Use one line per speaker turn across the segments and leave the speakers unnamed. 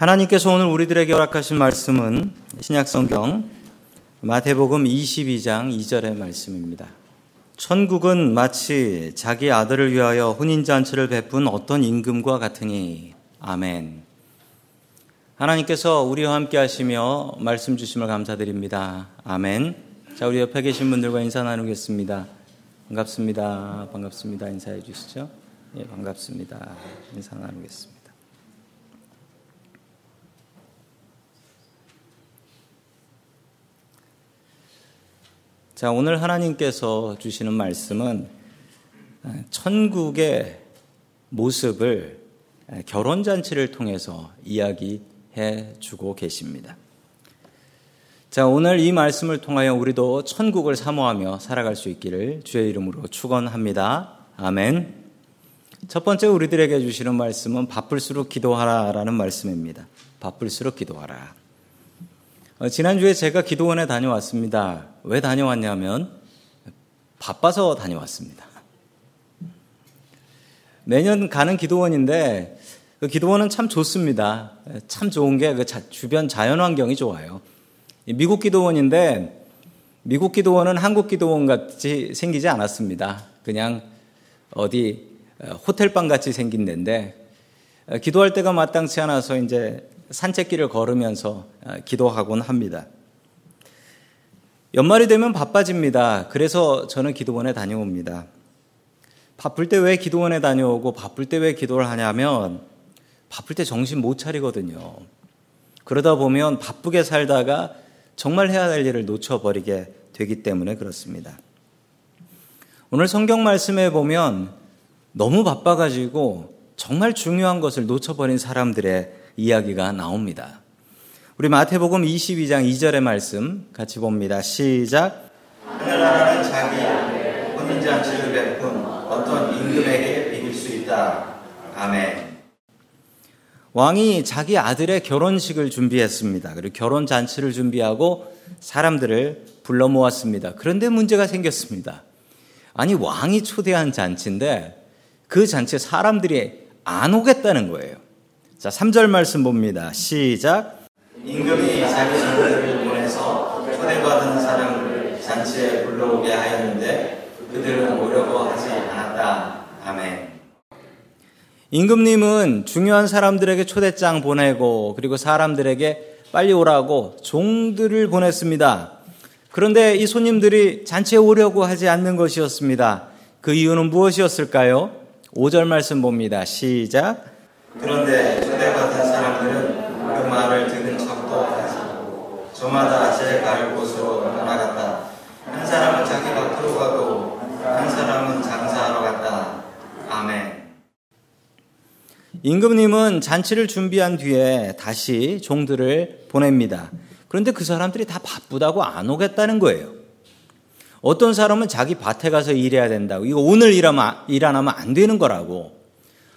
하나님께서 오늘 우리들에게 허락하신 말씀은 신약성경 마태복음 22장 2절의 말씀입니다. 천국은 마치 자기 아들을 위하여 혼인잔치를 베푼 어떤 임금과 같으니 아멘. 하나님께서 우리와 함께 하시며 말씀 주심을 감사드립니다. 아멘. 자, 우리 옆에 계신 분들과 인사 나누겠습니다. 반갑습니다. 반갑습니다. 인사해 주시죠. 예, 반갑습니다. 인사 나누겠습니다. 자, 오늘 하나님께서 주시는 말씀은 천국의 모습을 결혼잔치를 통해서 이야기해 주고 계십니다. 자, 오늘 이 말씀을 통하여 우리도 천국을 사모하며 살아갈 수 있기를 주의 이름으로 축원합니다. 아멘. 첫 번째 우리들에게 주시는 말씀은 바쁠수록 기도하라라는 말씀입니다. 바쁠수록 기도하라. 어, 지난주에 제가 기도원에 다녀왔습니다. 왜 다녀왔냐면 바빠서 다녀왔습니다. 매년 가는 기도원인데 그 기도원은 참 좋습니다. 참 좋은 게 그 주변 자연 환경이 좋아요. 미국 기도원인데 미국 기도원은 한국 기도원 같이 생기지 않았습니다. 그냥 어디 어, 호텔방 같이 생긴 데인데 어, 기도할 때가 마땅치 않아서 이제 산책길을 걸으면서 아, 기도하곤 합니다. 연말이 되면 바빠집니다. 그래서 저는 기도원에 다녀옵니다. 바쁠 때 왜 기도원에 다녀오고 바쁠 때 왜 기도를 하냐면 바쁠 때 정신 못 차리거든요. 그러다 보면 바쁘게 살다가 정말 해야 할 일을 놓쳐버리게 되기 때문에 그렇습니다. 오늘 성경 말씀에 보면 너무 바빠가지고 정말 중요한 것을 놓쳐버린 사람들의 이야기가 나옵니다. 우리 마태복음 22장 2절의 말씀 같이 봅니다. 시작.
하늘나라는 자기 혼인 잔치를 베푼 어떤 임금에게 비길 수 있다. 아멘.
왕이 자기 아들의 결혼식을 준비했습니다. 그리고 결혼 잔치를 준비하고 사람들을 불러 모았습니다. 그런데 문제가 생겼습니다. 아니 왕이 초대한 잔치인데 그 잔치에 사람들이 안 오겠다는 거예요. 자, 3절 말씀 봅니다. 시작.
임금이 자기 신들을 보내서 초대받은 사람을 잔치에 불러오게 하였는데 그들은 오려고 하지 않았다. 아멘.
임금님은 중요한 사람들에게 초대장 보내고 그리고 사람들에게 빨리 오라고 종들을 보냈습니다. 그런데 이 손님들이 잔치에 오려고 하지 않는 것이었습니다. 그 이유는 무엇이었을까요? 5절 말씀 봅니다. 시작.
그런데 초대받은 사람들은 그 말을 듣는 척도 하지 저마다 제갈 곳으로 나갔다. 한 사람은 자기 밭으로 가고 한 사람은 장사하러 갔다. 아멘.
임금님은 잔치를 준비한 뒤에 다시 종들을 보냅니다. 그런데 그 사람들이 다 바쁘다고 안 오겠다는 거예요. 어떤 사람은 자기 밭에 가서 일해야 된다고. 이거 오늘 일하면, 일 안 하면 안 되는 거라고.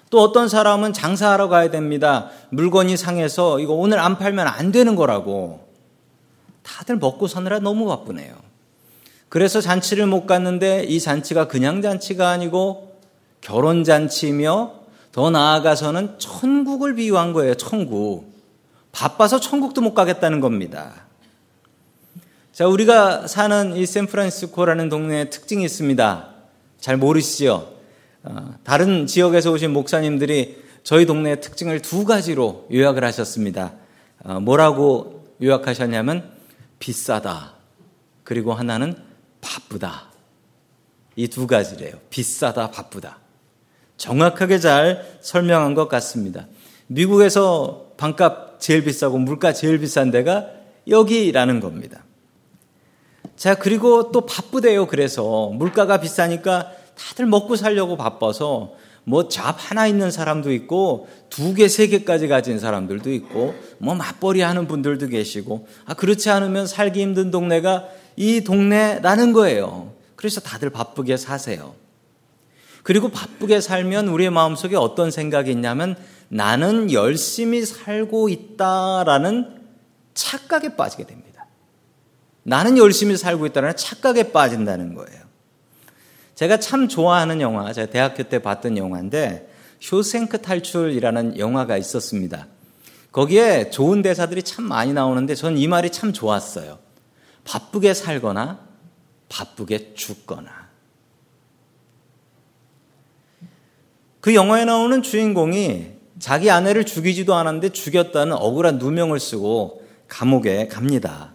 또 어떤 사람은 장사하러 가야 됩니다. 물건이 상해서 이거 오늘 안 팔면 안 되는 거라고. 다들 먹고 사느라 너무 바쁘네요. 그래서 잔치를 못 갔는데 이 잔치가 그냥 잔치가 아니고 결혼 잔치며 더 나아가서는 천국을 비유한 거예요. 천국. 바빠서 천국도 못 가겠다는 겁니다. 자, 우리가 사는 이 샌프란시스코라는 동네에 특징이 있습니다. 잘 모르시죠? 어, 다른 지역에서 오신 목사님들이 저희 동네의 특징을 두 가지로 요약을 하셨습니다. 어, 뭐라고 요약하셨냐면 비싸다. 그리고 하나는 바쁘다. 이 두 가지래요. 비싸다, 바쁘다. 정확하게 잘 설명한 것 같습니다. 미국에서 방값 제일 비싸고 물가 제일 비싼 데가 여기라는 겁니다. 자, 그리고 또 바쁘대요. 그래서 물가가 비싸니까 다들 먹고 살려고 바빠서 뭐 잡 하나 있는 사람도 있고 두 개, 세 개까지 가진 사람들도 있고 뭐 맞벌이 하는 분들도 계시고 아, 그렇지 않으면 살기 힘든 동네가 이 동네라는 거예요. 그래서 다들 바쁘게 사세요. 그리고 바쁘게 살면 우리의 마음속에 어떤 생각이 있냐면 나는 열심히 살고 있다라는 착각에 빠지게 됩니다. 나는 열심히 살고 있다는 착각에 빠진다는 거예요. 제가 참 좋아하는 영화, 제가 대학교 때 봤던 영화인데 쇼생크 탈출이라는 영화가 있었습니다. 거기에 좋은 대사들이 참 많이 나오는데 전 이 말이 참 좋았어요. 바쁘게 살거나 바쁘게 죽거나. 그 영화에 나오는 주인공이 자기 아내를 죽이지도 않았는데 죽였다는 억울한 누명을 쓰고 감옥에 갑니다.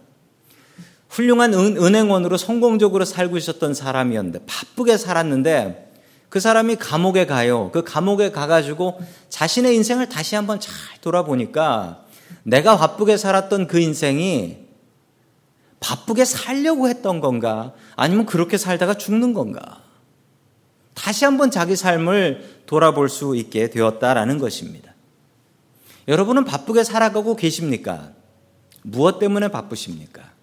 훌륭한 은, 행원으로 성공적으로 살고 있었던 사람이었는데 바쁘게 살았는데 그 사람이 감옥에 가요. 그 감옥에 가가지고 자신의 인생을 다시 한번 잘 돌아보니까 내가 바쁘게 살았던 그 인생이 바쁘게 살려고 했던 건가? 아니면 그렇게 살다가 죽는 건가? 다시 한번 자기 삶을 돌아볼 수 있게 되었다라는 것입니다. 여러분은 바쁘게 살아가고 계십니까? 무엇 때문에 바쁘십니까?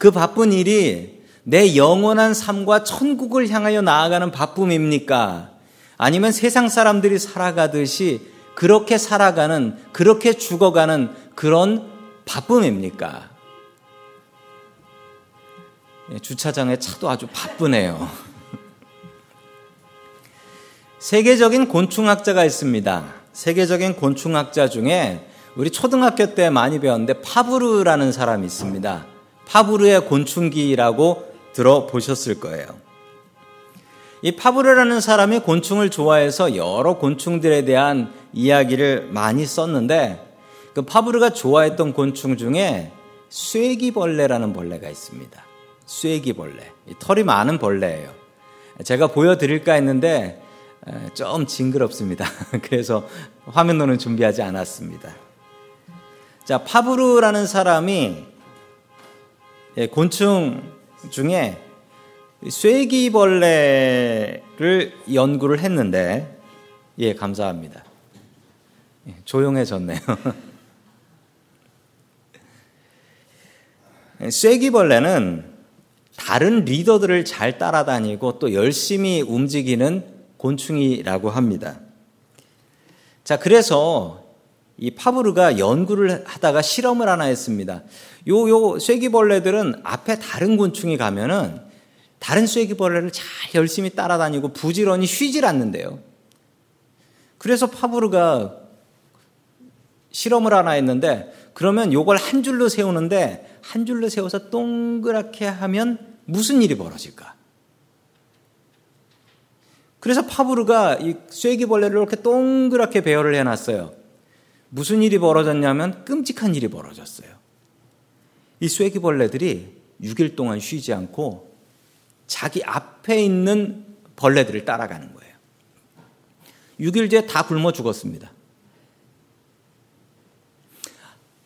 그 바쁜 일이 내 영원한 삶과 천국을 향하여 나아가는 바쁨입니까? 아니면 세상 사람들이 살아가듯이 그렇게 살아가는, 그렇게 죽어가는 그런 바쁨입니까? 예, 주차장에 차도 아주 바쁘네요. 세계적인 곤충학자가 있습니다. 세계적인 곤충학자 중에 우리 초등학교 때 많이 배웠는데 파브르라는 사람이 있습니다. 파브르의 곤충기라고 들어보셨을 거예요. 이 파브르라는 사람이 곤충을 좋아해서 여러 곤충들에 대한 이야기를 많이 썼는데 그 파브르가 좋아했던 곤충 중에 쇠기벌레라는 벌레가 있습니다. 쇠기벌레. 털이 많은 벌레예요. 제가 보여드릴까 했는데 좀 징그럽습니다. 그래서 화면으로는 준비하지 않았습니다. 자, 파브르라는 사람이 예, 곤충 중에 쇠기벌레를 연구를 했는데, 예, 감사합니다. 예, 조용해졌네요. 쇠기벌레는 다른 리더들을 잘 따라다니고 또 열심히 움직이는 곤충이라고 합니다. 자, 그래서 이 파브르가 연구를 하다가 실험을 하나 했습니다. 요, 요 쐐기벌레들은 앞에 다른 곤충이 가면은 다른 쐐기벌레를 잘 열심히 따라다니고 부지런히 쉬질 않는데요. 그래서 파브르가 실험을 하나 했는데 그러면 요걸 한 줄로 세우는데 한 줄로 세워서 동그랗게 하면 무슨 일이 벌어질까? 그래서 파브르가 이 쐐기벌레를 이렇게 동그랗게 배열을 해놨어요. 무슨 일이 벌어졌냐면 끔찍한 일이 벌어졌어요. 이 쐐기벌레들이 6일 동안 쉬지 않고 자기 앞에 있는 벌레들을 따라가는 거예요. 6일 뒤에 다 굶어 죽었습니다.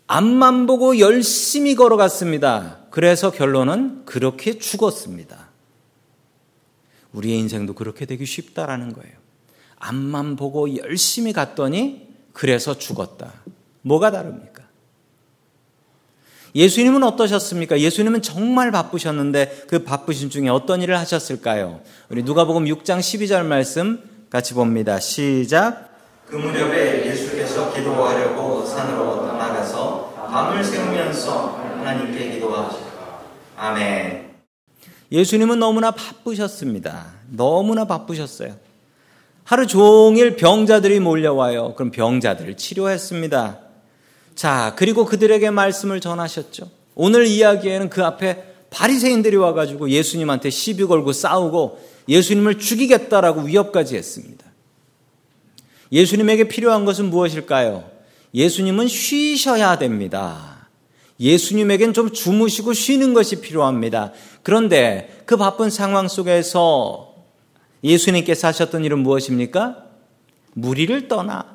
앞만 보고 열심히 걸어갔습니다. 그래서 결론은 그렇게 죽었습니다. 우리의 인생도 그렇게 되기 쉽다라는 거예요. 앞만 보고 열심히 갔더니 그래서 죽었다. 뭐가 다릅니까? 예수님은 어떠셨습니까? 예수님은 정말 바쁘셨는데 그 바쁘신 중에 어떤 일을 하셨을까요? 우리 누가복음 6장 12절 말씀 같이 봅니다. 시작.
그 무렵에 예수께서 기도하려고 산으로 나가서 밤을 새우면서 하나님께 기도하시고 아멘.
예수님은 너무나 바쁘셨습니다. 너무나 바쁘셨어요. 하루 종일 병자들이 몰려와요. 그럼 병자들을 치료했습니다. 자, 그리고 그들에게 말씀을 전하셨죠. 오늘 이야기에는 그 앞에 바리새인들이 와가지고 예수님한테 시비 걸고 싸우고 예수님을 죽이겠다라고 위협까지 했습니다. 예수님에게 필요한 것은 무엇일까요? 예수님은 쉬셔야 됩니다. 예수님에겐 좀 주무시고 쉬는 것이 필요합니다. 그런데 그 바쁜 상황 속에서 예수님께서 하셨던 일은 무엇입니까? 무리를 떠나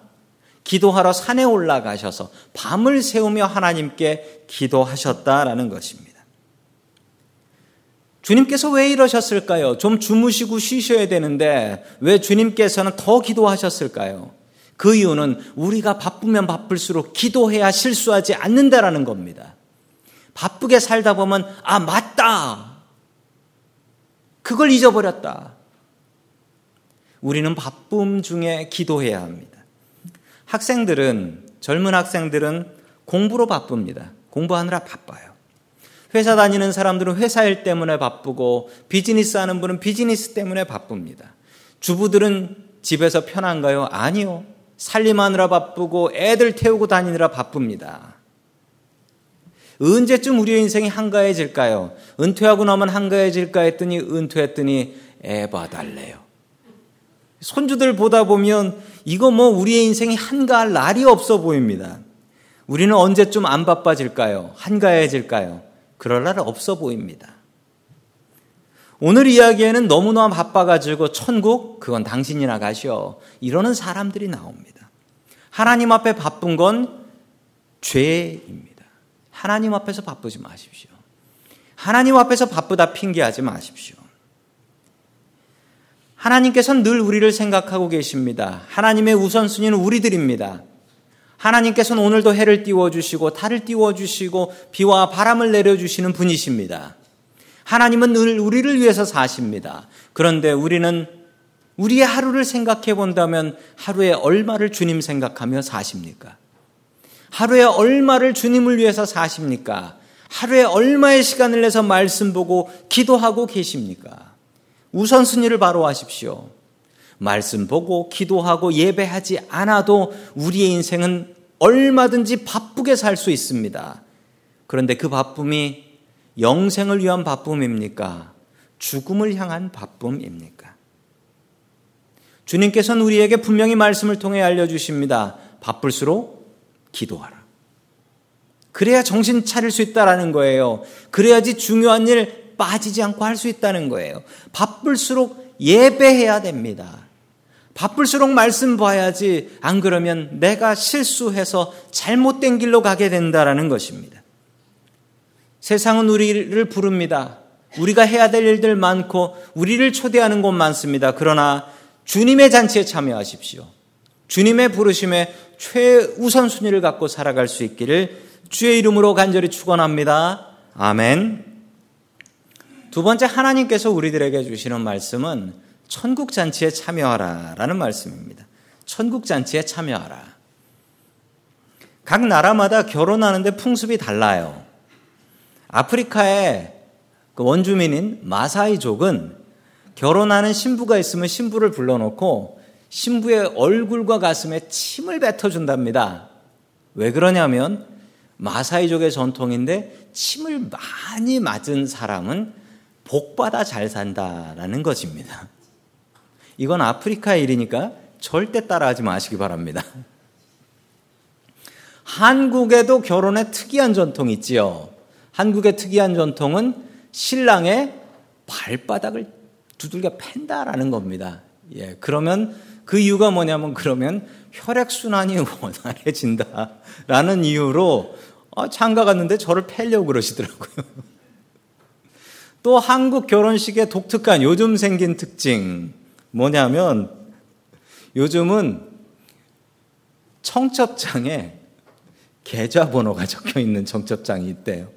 기도하러 산에 올라가셔서 밤을 새우며 하나님께 기도하셨다라는 것입니다. 주님께서 왜 이러셨을까요? 좀 주무시고 쉬셔야 되는데 왜 주님께서는 더 기도하셨을까요? 그 이유는 우리가 바쁘면 바쁠수록 기도해야 실수하지 않는다라는 겁니다. 바쁘게 살다 보면 아 맞다. 그걸 잊어버렸다. 우리는 바쁨 중에 기도해야 합니다. 학생들은, 젊은 학생들은 공부로 바쁩니다. 공부하느라 바빠요. 회사 다니는 사람들은 회사 일 때문에 바쁘고 비즈니스 하는 분은 비즈니스 때문에 바쁩니다. 주부들은 집에서 편한가요? 아니요. 살림하느라 바쁘고 애들 태우고 다니느라 바쁩니다. 언제쯤 우리의 인생이 한가해질까요? 은퇴하고 나면 한가해질까 했더니 은퇴했더니 애 봐달래요. 손주들 보다 보면 이거 뭐 우리의 인생이 한가할 날이 없어 보입니다. 우리는 언제쯤 안 바빠질까요? 한가해질까요? 그럴 날 없어 보입니다. 오늘 이야기에는 너무나 바빠가지고 천국 그건 당신이나 가시오 이러는 사람들이 나옵니다. 하나님 앞에 바쁜 건 죄입니다. 하나님 앞에서 바쁘지 마십시오. 하나님 앞에서 바쁘다 핑계하지 마십시오. 하나님께서는 늘 우리를 생각하고 계십니다. 하나님의 우선순위는 우리들입니다. 하나님께서는 오늘도 해를 띄워주시고 달을 띄워주시고 비와 바람을 내려주시는 분이십니다. 하나님은 늘 우리를 위해서 사십니다. 그런데 우리는 우리의 하루를 생각해 본다면 하루에 얼마를 주님 생각하며 사십니까? 하루에 얼마를 주님을 위해서 사십니까? 하루에 얼마의 시간을 내서 말씀 보고 기도하고 계십니까? 우선순위를 바로 하십시오. 말씀 보고 기도하고 예배하지 않아도 우리의 인생은 얼마든지 바쁘게 살 수 있습니다. 그런데 그 바쁨이 영생을 위한 바쁨입니까? 죽음을 향한 바쁨입니까? 주님께서는 우리에게 분명히 말씀을 통해 알려주십니다. 바쁠수록 기도하라. 그래야 정신 차릴 수 있다라는 거예요. 그래야지 중요한 일 빠지지 않고 할 수 있다는 거예요. 바쁠수록 예배해야 됩니다. 바쁠수록 말씀 봐야지 안 그러면 내가 실수해서 잘못된 길로 가게 된다라는 것입니다. 세상은 우리를 부릅니다. 우리가 해야 될 일들 많고 우리를 초대하는 곳 많습니다. 그러나 주님의 잔치에 참여하십시오. 주님의 부르심에 최우선 순위를 갖고 살아갈 수 있기를 주의 이름으로 간절히 축원합니다. 아멘. 두 번째 하나님께서 우리들에게 주시는 말씀은 천국 잔치에 참여하라라는 말씀입니다. 천국 잔치에 참여하라. 각 나라마다 결혼하는데 풍습이 달라요. 아프리카의 그 원주민인 마사이족은 결혼하는 신부가 있으면 신부를 불러놓고 신부의 얼굴과 가슴에 침을 뱉어준답니다. 왜 그러냐면 마사이족의 전통인데 침을 많이 맞은 사람은 복받아 잘 산다라는 것입니다. 이건 아프리카 일이니까 절대 따라하지 마시기 바랍니다. 한국에도 결혼에 특이한 전통이 있지요. 한국의 특이한 전통은 신랑의 발바닥을 두들겨 팬다라는 겁니다. 예, 그러면 그 이유가 뭐냐면 그러면 혈액순환이 원활해진다라는 이유로 어, 장가 갔는데 저를 패려고 그러시더라고요. 또 한국 결혼식의 독특한 요즘 생긴 특징 뭐냐면 요즘은 청첩장에 계좌번호가 적혀 있는 청첩장이 있대요.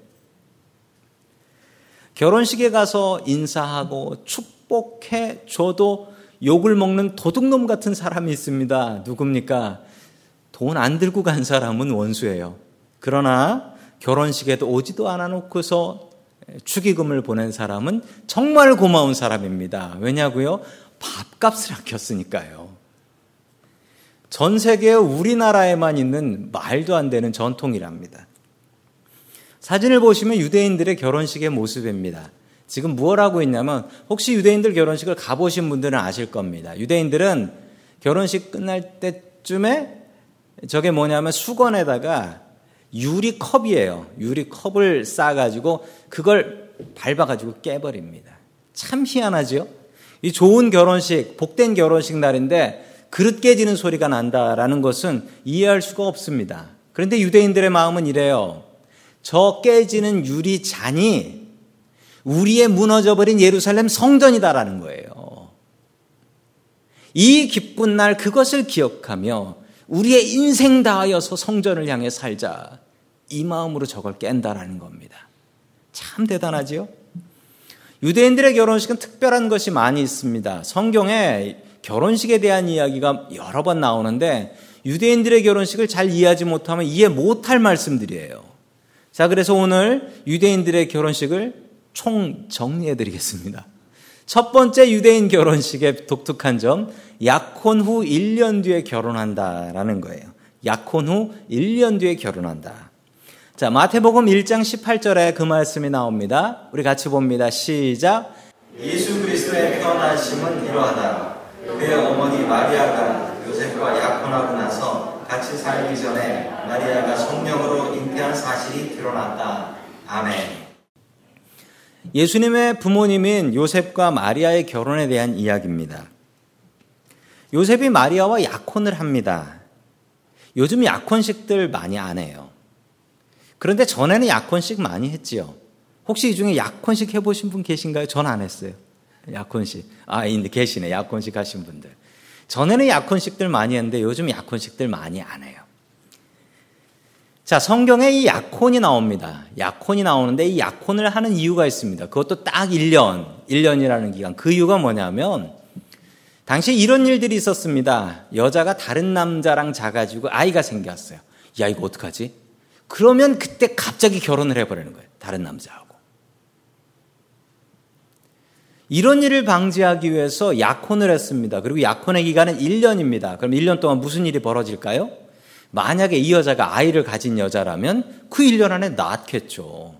결혼식에 가서 인사하고 축복해 줘도 욕을 먹는 도둑놈 같은 사람이 있습니다. 누굽니까? 돈 안 들고 간 사람은 원수예요. 그러나 결혼식에도 오지도 않아 놓고서 축의금을 보낸 사람은 정말 고마운 사람입니다. 왜냐고요? 밥값을 아꼈으니까요. 전 세계 우리나라에만 있는 말도 안 되는 전통이랍니다. 사진을 보시면 유대인들의 결혼식의 모습입니다. 지금 무엇 하고 있냐면 혹시 유대인들 결혼식을 가보신 분들은 아실 겁니다. 유대인들은 결혼식 끝날 때쯤에 저게 뭐냐면 수건에다가 유리 컵이에요. 유리 컵을 싸가지고 그걸 밟아가지고 깨버립니다. 참 희한하죠? 이 좋은 결혼식, 복된 결혼식 날인데 그릇 깨지는 소리가 난다라는 것은 이해할 수가 없습니다. 그런데 유대인들의 마음은 이래요. 저 깨지는 유리 잔이 우리의 무너져버린 예루살렘 성전이다라는 거예요. 이 기쁜 날 그것을 기억하며 우리의 인생 다하여서 성전을 향해 살자. 이 마음으로 저걸 깬다라는 겁니다. 참 대단하지요? 유대인들의 결혼식은 특별한 것이 많이 있습니다. 성경에 결혼식에 대한 이야기가 여러 번 나오는데 유대인들의 결혼식을 잘 이해하지 못하면 이해 못할 말씀들이에요. 자, 그래서 오늘 유대인들의 결혼식을 총 정리해 드리겠습니다. 첫 번째 유대인 결혼식의 독특한 점, 약혼 후 1년 뒤에 결혼한다라는 거예요. 약혼 후 1년 뒤에 결혼한다. 자, 마태복음 1장 18절에 그 말씀이 나옵니다. 우리 같이 봅니다. 시작.
예수 그리스도의 태어나심은 이러하다. 그의 어머니 마리아가 요셉과 약혼하고 나서 같이 살기 전에 마리아가 성령으로 잉태한 사실이 드러났다. 아멘.
예수님의 부모님인 요셉과 마리아의 결혼에 대한 이야기입니다. 요셉이 마리아와 약혼을 합니다. 요즘 약혼식들 많이 안 해요. 그런데 전에는 약혼식 많이 했지요. 혹시 이 중에 약혼식 해보신 분 계신가요? 전 안 했어요. 약혼식. 아, 계시네. 약혼식 하신 분들. 전에는 약혼식들 많이 했는데 요즘 약혼식들 많이 안 해요. 자, 성경에 이 약혼이 나옵니다. 약혼이 나오는데 이 약혼을 하는 이유가 있습니다. 그것도 딱 1년, 1년이라는 기간. 그 이유가 뭐냐면, 당시 이런 일들이 있었습니다. 여자가 다른 남자랑 자가지고 아이가 생겼어요. 야, 이거 어떡하지? 그러면 그때 갑자기 결혼을 해버리는 거예요. 다른 남자하고. 이런 일을 방지하기 위해서 약혼을 했습니다. 그리고 약혼의 기간은 1년입니다. 그럼 1년 동안 무슨 일이 벌어질까요? 만약에 이 여자가 아이를 가진 여자라면 그 1년 안에 낳겠죠.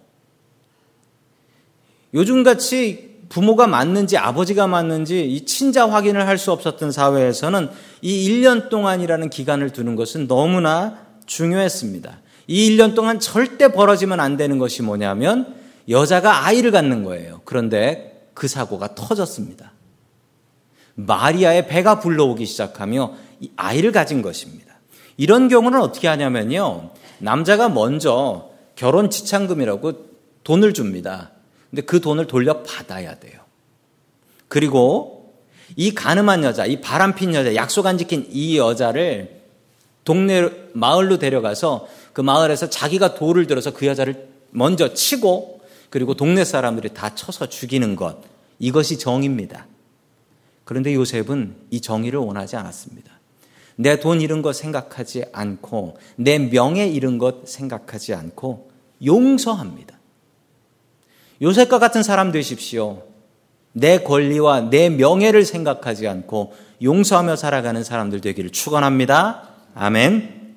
요즘같이 부모가 맞는지 아버지가 맞는지 이 친자 확인을 할 수 없었던 사회에서는 이 1년 동안이라는 기간을 두는 것은 너무나 중요했습니다. 이 1년 동안 절대 벌어지면 안 되는 것이 뭐냐면 여자가 아이를 갖는 거예요. 그런데 그 사고가 터졌습니다. 마리아의 배가 불러오기 시작하며 아이를 가진 것입니다. 이런 경우는 어떻게 하냐면요. 남자가 먼저 결혼 지참금이라고 돈을 줍니다. 근데 그 돈을 돌려받아야 돼요. 그리고 이 가늠한 여자, 이 바람핀 여자, 약속 안 지킨 이 여자를 동네 마을로 데려가서 그 마을에서 자기가 돌을 들어서 그 여자를 먼저 치고 그리고 동네 사람들이 다 쳐서 죽이는 것. 이것이 정입니다. 그런데 요셉은 이 정의를 원하지 않았습니다. 내 돈 잃은 것 생각하지 않고 내 명예 잃은 것 생각하지 않고 용서합니다. 요셉과 같은 사람 되십시오. 내 권리와 내 명예를 생각하지 않고 용서하며 살아가는 사람들 되기를 축원합니다. 아멘.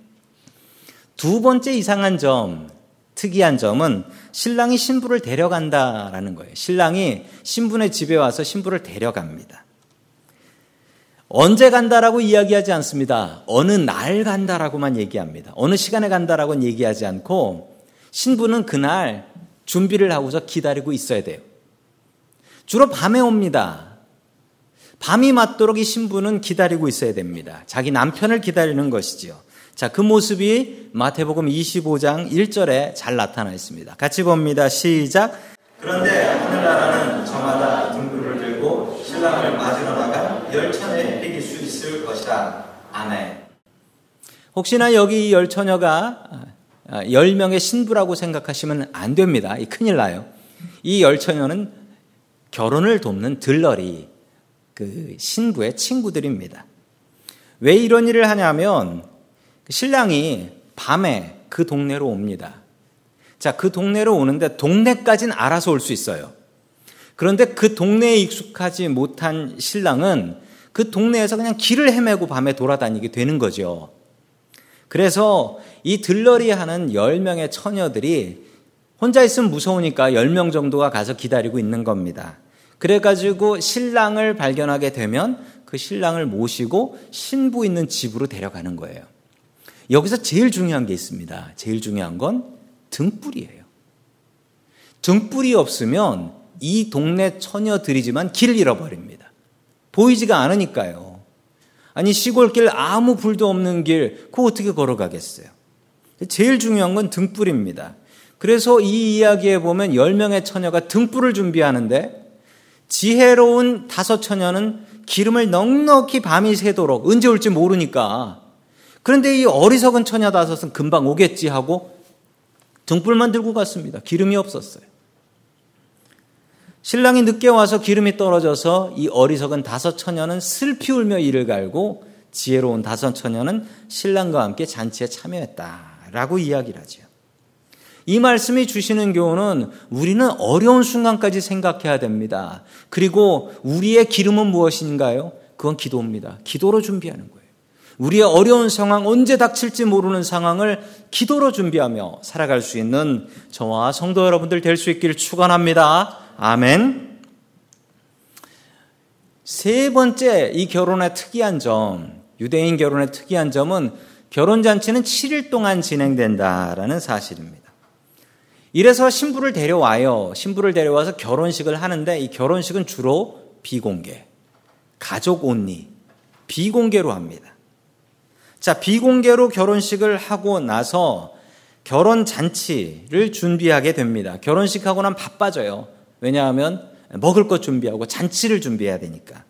두 번째 이상한 점, 특이한 점은 신랑이 신부를 데려간다라는 거예요. 신랑이 신부의 집에 와서 신부를 데려갑니다. 언제 간다라고 이야기하지 않습니다. 어느 날 간다라고만 얘기합니다. 어느 시간에 간다라고는 얘기하지 않고 신부는 그날 준비를 하고서 기다리고 있어야 돼요. 주로 밤에 옵니다. 밤이 맞도록 이 신부는 기다리고 있어야 됩니다. 자기 남편을 기다리는 것이지요. 자, 그 모습이 마태복음 25장 1절에 잘 나타나 있습니다. 같이 봅니다. 시작.
그런데 하늘나라는 저마다 등불을 들고 신랑을 맞으러 나가 열천에 비길 수 있을 것이다. 아멘.
혹시나 여기 열 처녀가 10명의 신부라고 생각하시면 안 됩니다. 큰일 나요. 이 열 처녀는 결혼을 돕는 들러리, 그 신부의 친구들입니다. 왜 이런 일을 하냐면 신랑이 밤에 그 동네로 옵니다. 자, 그 동네로 오는데 동네까지는 알아서 올 수 있어요. 그런데 그 동네에 익숙하지 못한 신랑은 그 동네에서 그냥 길을 헤매고 밤에 돌아다니게 되는 거죠. 그래서 이 들러리 하는 10명의 처녀들이 혼자 있으면 무서우니까 10명 정도가 가서 기다리고 있는 겁니다. 그래가지고 신랑을 발견하게 되면 그 신랑을 모시고 신부 있는 집으로 데려가는 거예요. 여기서 제일 중요한 게 있습니다. 제일 중요한 건 등불이에요. 등불이 없으면 이 동네 처녀들이지만 길을 잃어버립니다. 보이지가 않으니까요. 아니, 시골길 아무 불도 없는 길, 그거 어떻게 걸어가겠어요? 제일 중요한 건 등불입니다. 그래서 이 이야기에 보면 10명의 처녀가 등불을 준비하는데 지혜로운 다섯 처녀는 기름을 넉넉히 밤이 새도록 언제 올지 모르니까 그런데 이 어리석은 처녀 다섯은 금방 오겠지 하고 등불만 들고 갔습니다. 기름이 없었어요. 신랑이 늦게 와서 기름이 떨어져서 이 어리석은 다섯 처녀는 슬피 울며 이를 갈고 지혜로운 다섯 처녀는 신랑과 함께 잔치에 참여했다라고 이야기를 하죠. 이 말씀이 주시는 교훈은 우리는 어려운 순간까지 생각해야 됩니다. 그리고 우리의 기름은 무엇인가요? 그건 기도입니다. 기도로 준비하는 거예요. 우리의 어려운 상황, 언제 닥칠지 모르는 상황을 기도로 준비하며 살아갈 수 있는 저와 성도 여러분들 될 수 있기를 축원합니다. 아멘. 세 번째 이 결혼의 특이한 점, 유대인 결혼의 특이한 점은 결혼 잔치는 7일 동안 진행된다라는 사실입니다. 이래서 신부를 데려와요. 신부를 데려와서 결혼식을 하는데 이 결혼식은 주로 비공개, 가족 온리, 비공개로 합니다. 자, 비공개로 결혼식을 하고 나서 결혼 잔치를 준비하게 됩니다. 결혼식하고 난 바빠져요. 왜냐하면 먹을 것 준비하고 잔치를 준비해야 되니까.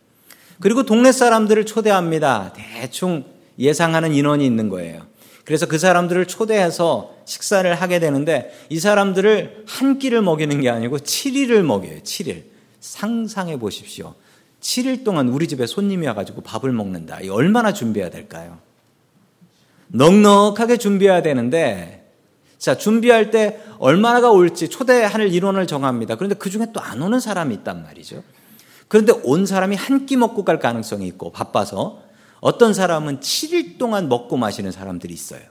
그리고 동네 사람들을 초대합니다. 대충 예상하는 인원이 있는 거예요. 그래서 그 사람들을 초대해서 식사를 하게 되는데 이 사람들을 한 끼를 먹이는 게 아니고 7일을 먹여요. 7일. 상상해 보십시오. 7일 동안 우리 집에 손님이 와가지고 밥을 먹는다. 이 얼마나 준비해야 될까요? 넉넉하게 준비해야 되는데 자, 준비할 때 얼마나가 올지 초대할 인원을 정합니다. 그런데 그 중에 또 안 오는 사람이 있단 말이죠. 그런데 온 사람이 한 끼 먹고 갈 가능성이 있고 바빠서 어떤 사람은 7일 동안 먹고 마시는 사람들이 있어요.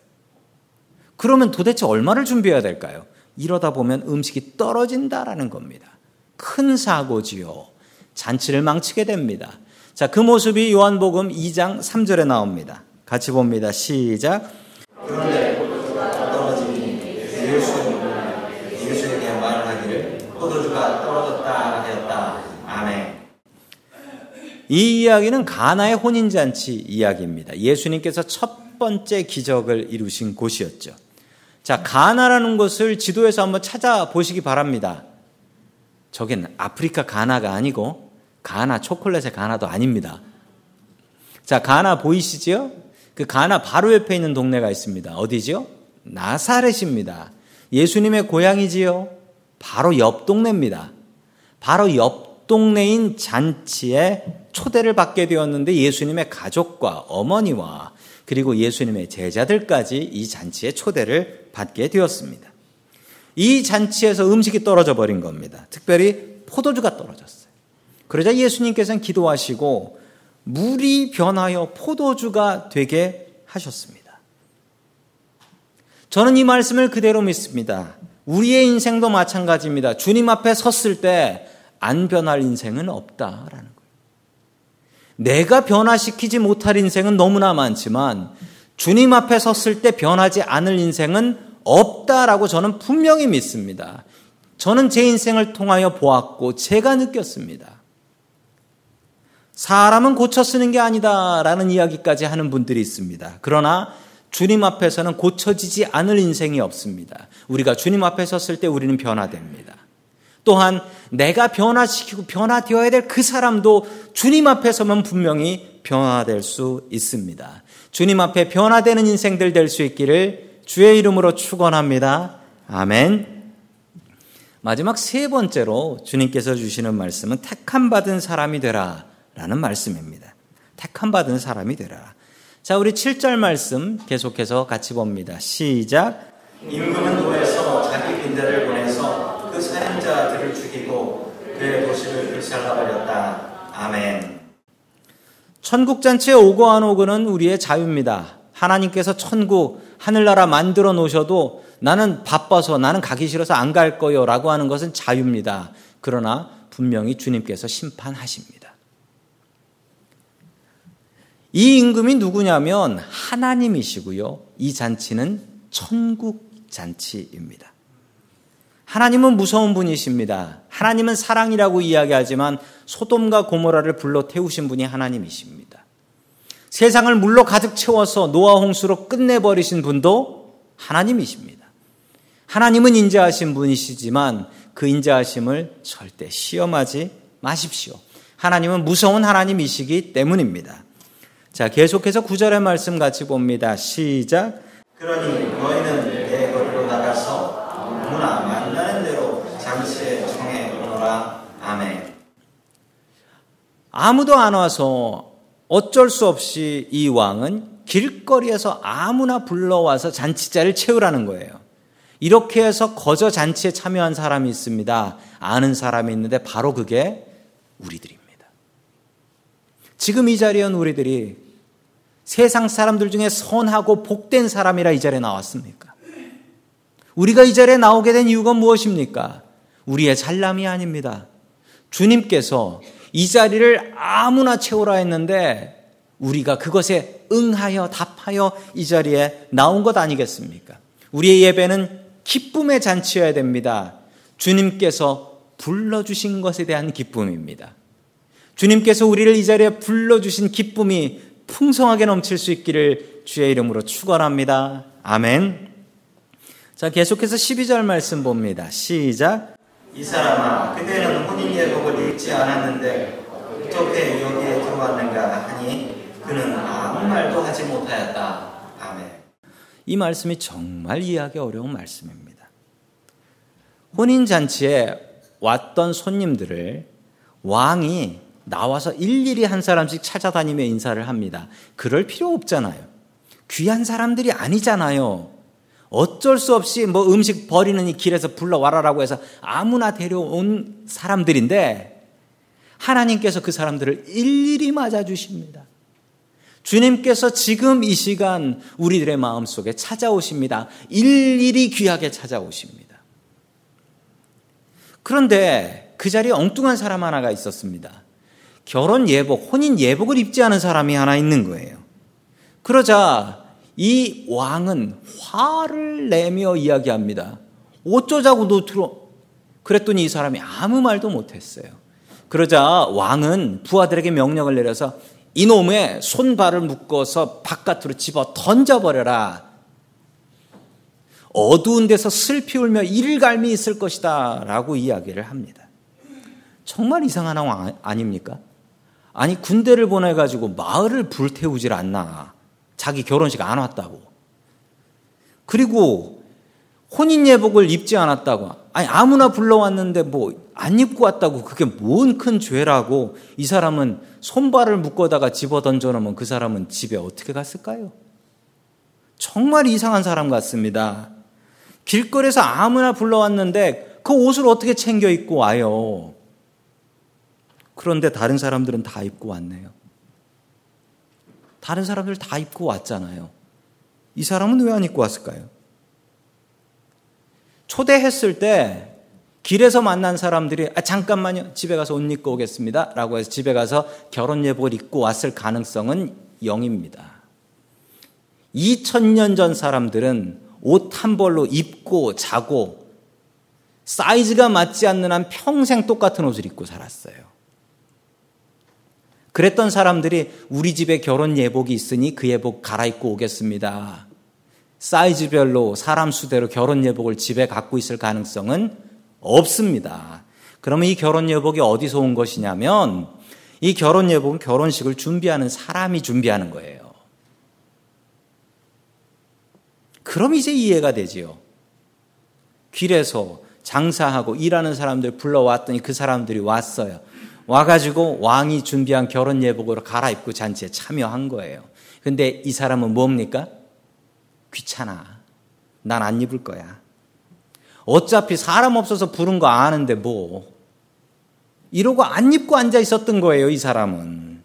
그러면 도대체 얼마를 준비해야 될까요? 이러다 보면 음식이 떨어진다라는 겁니다. 큰 사고지요. 잔치를 망치게 됩니다. 자, 그 모습이 요한복음 2장 3절에 나옵니다. 같이 봅니다. 시작.
그런데 떨어지니 예수 예수에게 말하기를 포도주가 떨어졌다 하였다. 아멘.
이 이야기는 가나의 혼인잔치 이야기입니다. 예수님께서 첫 번째 기적을 이루신 곳이었죠. 자, 가나라는 곳을 지도에서 한번 찾아보시기 바랍니다. 저긴 아프리카 가나가 아니고 가나 초콜릿의 가나도 아닙니다. 자, 가나 보이시지요? 그 가나 바로 옆에 있는 동네가 있습니다. 어디지요? 나사렛입니다. 예수님의 고향이지요? 바로 옆 동네입니다. 바로 옆 동네인 잔치에 초대를 받게 되었는데 예수님의 가족과 어머니와 그리고 예수님의 제자들까지 이 잔치에 초대를 받게 되었습니다. 이 잔치에서 음식이 떨어져 버린 겁니다. 특별히 포도주가 떨어졌어요. 그러자 예수님께서는 기도하시고 물이 변하여 포도주가 되게 하셨습니다. 저는 이 말씀을 그대로 믿습니다. 우리의 인생도 마찬가지입니다. 주님 앞에 섰을 때 안 변할 인생은 없다라는 거예요. 내가 변화시키지 못할 인생은 너무나 많지만 주님 앞에 섰을 때 변하지 않을 인생은 없다라고 저는 분명히 믿습니다. 저는 제 인생을 통하여 보았고 제가 느꼈습니다. 사람은 고쳐 쓰는 게 아니다라는 이야기까지 하는 분들이 있습니다. 그러나 주님 앞에서는 고쳐지지 않을 인생이 없습니다. 우리가 주님 앞에 섰을 때 우리는 변화됩니다. 또한 내가 변화시키고 변화되어야 될 그 사람도 주님 앞에서만 분명히 변화될 수 있습니다. 주님 앞에 변화되는 인생들 될 수 있기를 주의 이름으로 축원합니다. 아멘. 마지막 세 번째로 주님께서 주시는 말씀은 택함 받은 사람이 되라. 라는 말씀입니다. 택함 받은 사람이 되라. 자, 우리 7절 말씀 계속해서 같이 봅니다. 시작.
임금은 노에서 자기 빈대를 보내서 그 살인자들을 죽이고 그의 도시를 불살라버렸다. 아멘.
천국 잔치에 오고 안 오고는 우리의 자유입니다. 하나님께서 천국, 하늘나라 만들어 놓으셔도 나는 바빠서 나는 가기 싫어서 안 갈 거요 라고 하는 것은 자유입니다. 그러나 분명히 주님께서 심판하십니다. 이 임금이 누구냐면 하나님이시고요. 이 잔치는 천국 잔치입니다. 하나님은 무서운 분이십니다. 하나님은 사랑이라고 이야기하지만 소돔과 고모라를 불러 태우신 분이 하나님이십니다. 세상을 물로 가득 채워서 노아 홍수로 끝내버리신 분도 하나님이십니다. 하나님은 인자하신 분이시지만 그 인자하심을 절대 시험하지 마십시오. 하나님은 무서운 하나님이시기 때문입니다. 자, 계속해서 구절의 말씀 같이 봅니다. 시작.
그러니 너희는 장시에 청해 오너라. 아멘.
아무도 안 와서 어쩔 수 없이 이 왕은 길거리에서 아무나 불러와서 잔치자를 채우라는 거예요. 이렇게 해서 거저 잔치에 참여한 사람이 있습니다. 아는 사람이 있는데 바로 그게 우리들입니다. 지금 이 자리에 온 우리들이 세상 사람들 중에 선하고 복된 사람이라 이 자리에 나왔습니까? 우리가 이 자리에 나오게 된 이유가 무엇입니까? 우리의 잘남이 아닙니다. 주님께서 이 자리를 아무나 채우라 했는데 우리가 그것에 응하여 답하여 이 자리에 나온 것 아니겠습니까? 우리의 예배는 기쁨의 잔치여야 됩니다. 주님께서 불러주신 것에 대한 기쁨입니다. 주님께서 우리를 이 자리에 불러주신 기쁨이 풍성하게 넘칠 수 있기를 주의 이름으로 축원합니다. 아멘. 자, 계속해서 12절 말씀 봅니다. 시작.
이 사람아 그대는 혼인 예복을 입지 않았는데 어떻게 여기에 들어왔는가 하니 그는 아무 말도 하지 못하였다. 아멘.
이 말씀이 정말 이해하기 어려운 말씀입니다. 혼인 잔치에 왔던 손님들을 왕이 나와서 일일이 한 사람씩 찾아다니며 인사를 합니다. 그럴 필요 없잖아요. 귀한 사람들이 아니잖아요. 어쩔 수 없이 뭐 음식 버리는 이 길에서 불러와라라고 해서 아무나 데려온 사람들인데 하나님께서 그 사람들을 일일이 맞아주십니다. 주님께서 지금 이 시간 우리들의 마음 속에 찾아오십니다. 일일이 귀하게 찾아오십니다. 그런데 그 자리에 엉뚱한 사람 하나가 있었습니다. 결혼 예복, 혼인 예복을 입지 않은 사람이 하나 있는 거예요. 그러자 이 왕은 화를 내며 이야기합니다. 어쩌자고 너 들어. 그랬더니 이 사람이 아무 말도 못했어요. 그러자 왕은 부하들에게 명령을 내려서 이놈의 손발을 묶어서 바깥으로 집어 던져버려라. 어두운 데서 슬피 울며 일갈미 있을 것이다. 라고 이야기를 합니다. 정말 이상한 상황 아닙니까? 아니 군대를 보내가지고 마을을 불태우질 않나. 자기 결혼식 안 왔다고. 그리고 혼인 예복을 입지 않았다고. 아니 아무나 불러왔는데 뭐 안 입고 왔다고 그게 뭔 큰 죄라고 이 사람은 손발을 묶어다가 집어 던져놓으면 그 사람은 집에 어떻게 갔을까요? 정말 이상한 사람 같습니다. 길거리에서 아무나 불러왔는데 그 옷을 어떻게 챙겨 입고 와요? 그런데 다른 사람들은 다 입고 왔네요. 다른 사람들 다 입고 왔잖아요. 이 사람은 왜 안 입고 왔을까요? 초대했을 때 길에서 만난 사람들이 아, 잠깐만요. 집에 가서 옷 입고 오겠습니다. 라고 해서 집에 가서 결혼 예복을 입고 왔을 가능성은 0입니다. 2000년 전 사람들은 옷 한 벌로 입고 자고 사이즈가 맞지 않는 한 평생 똑같은 옷을 입고 살았어요. 그랬던 사람들이 우리 집에 결혼 예복이 있으니 그 예복 갈아입고 오겠습니다. 사이즈별로 사람 수대로 결혼 예복을 집에 갖고 있을 가능성은 없습니다. 그러면 이 결혼 예복이 어디서 온 것이냐면 이 결혼 예복은 결혼식을 준비하는 사람이 준비하는 거예요. 그럼 이제 이해가 되지요. 길에서 장사하고 일하는 사람들 불러왔더니 그 사람들이 왔어요. 와가지고 왕이 준비한 결혼 예복으로 갈아입고 잔치에 참여한 거예요. 근데 이 사람은 뭡니까? 귀찮아. 난 안 입을 거야. 어차피 사람 없어서 부른 거 아는데 뭐. 이러고 안 입고 앉아 있었던 거예요, 이 사람은.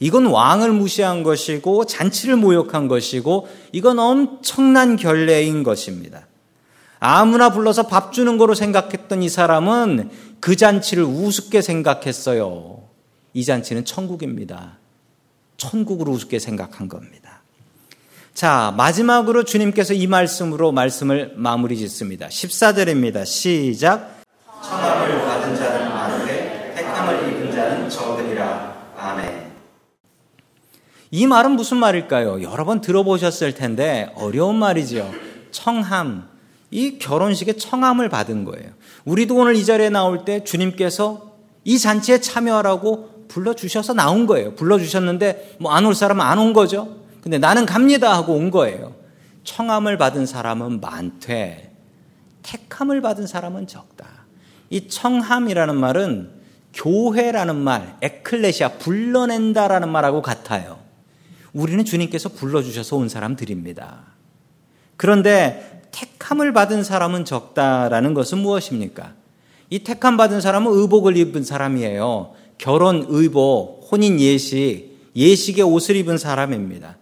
이건 왕을 무시한 것이고 잔치를 모욕한 것이고 이건 엄청난 결례인 것입니다. 아무나 불러서 밥 주는 거로 생각했던 이 사람은 그 잔치를 우습게 생각했어요. 이 잔치는 천국입니다. 천국으로 우습게 생각한 겁니다. 자, 마지막으로 주님께서 이 말씀으로 말씀을 마무리 짓습니다. 14절입니다. 시작.
청함을 받은 자는 많은데 택함을 입은 자는 적으리라. 아멘.
이 말은 무슨 말일까요? 여러 번 들어보셨을 텐데 어려운 말이죠. 청함. 이 결혼식에 청함을 받은 거예요. 우리도 오늘 이 자리에 나올 때 주님께서 이 잔치에 참여하라고 불러주셔서 나온 거예요. 불러주셨는데 뭐 안 올 사람은 안 온 거죠. 근데 나는 갑니다 하고 온 거예요. 청함을 받은 사람은 많되 택함을 받은 사람은 적다. 이 청함이라는 말은 교회라는 말, 에클레시아, 불러낸다라는 말하고 같아요. 우리는 주님께서 불러주셔서 온 사람들입니다. 그런데 택함을 받은 사람은 적다라는 것은 무엇입니까? 이 택함 받은 사람은 의복을 입은 사람이에요. 결혼 의복, 혼인 예식, 예식의 옷을 입은 사람입니다.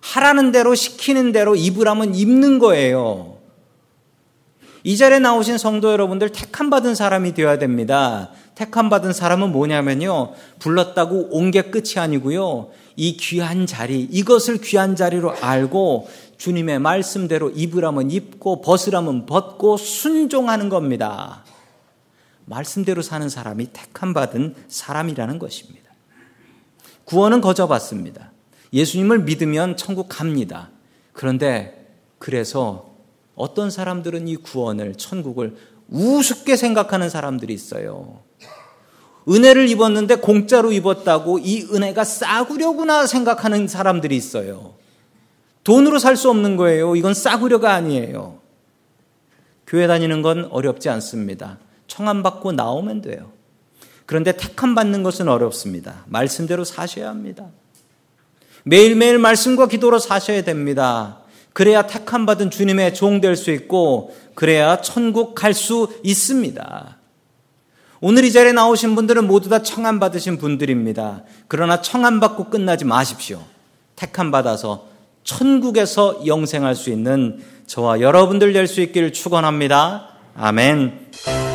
하라는 대로 시키는 대로 입으라면 입는 거예요. 이 자리에 나오신 성도 여러분들 택함 받은 사람이 되어야 됩니다. 택함 받은 사람은 뭐냐면요. 불렀다고 온 게 끝이 아니고요. 이 귀한 자리, 이것을 귀한 자리로 알고 주님의 말씀대로 입으라면 입고 벗으라면 벗고 순종하는 겁니다. 말씀대로 사는 사람이 택함 받은 사람이라는 것입니다. 구원은 거저 받습니다. 예수님을 믿으면 천국 갑니다. 그런데 그래서 어떤 사람들은 이 구원을, 천국을 우습게 생각하는 사람들이 있어요. 은혜를 입었는데 공짜로 입었다고 이 은혜가 싸구려구나 생각하는 사람들이 있어요. 돈으로 살 수 없는 거예요. 이건 싸구려가 아니에요. 교회 다니는 건 어렵지 않습니다. 청함 받고 나오면 돼요. 그런데 택함 받는 것은 어렵습니다. 말씀대로 사셔야 합니다. 매일매일 말씀과 기도로 사셔야 됩니다. 그래야 택함 받은 주님의 종 될 수 있고 그래야 천국 갈 수 있습니다. 오늘 이 자리에 나오신 분들은 모두 다 청함 받으신 분들입니다. 그러나 청함 받고 끝나지 마십시오. 택함 받아서 천국에서 영생할 수 있는 저와 여러분들 될 수 있기를 축원합니다. 아멘.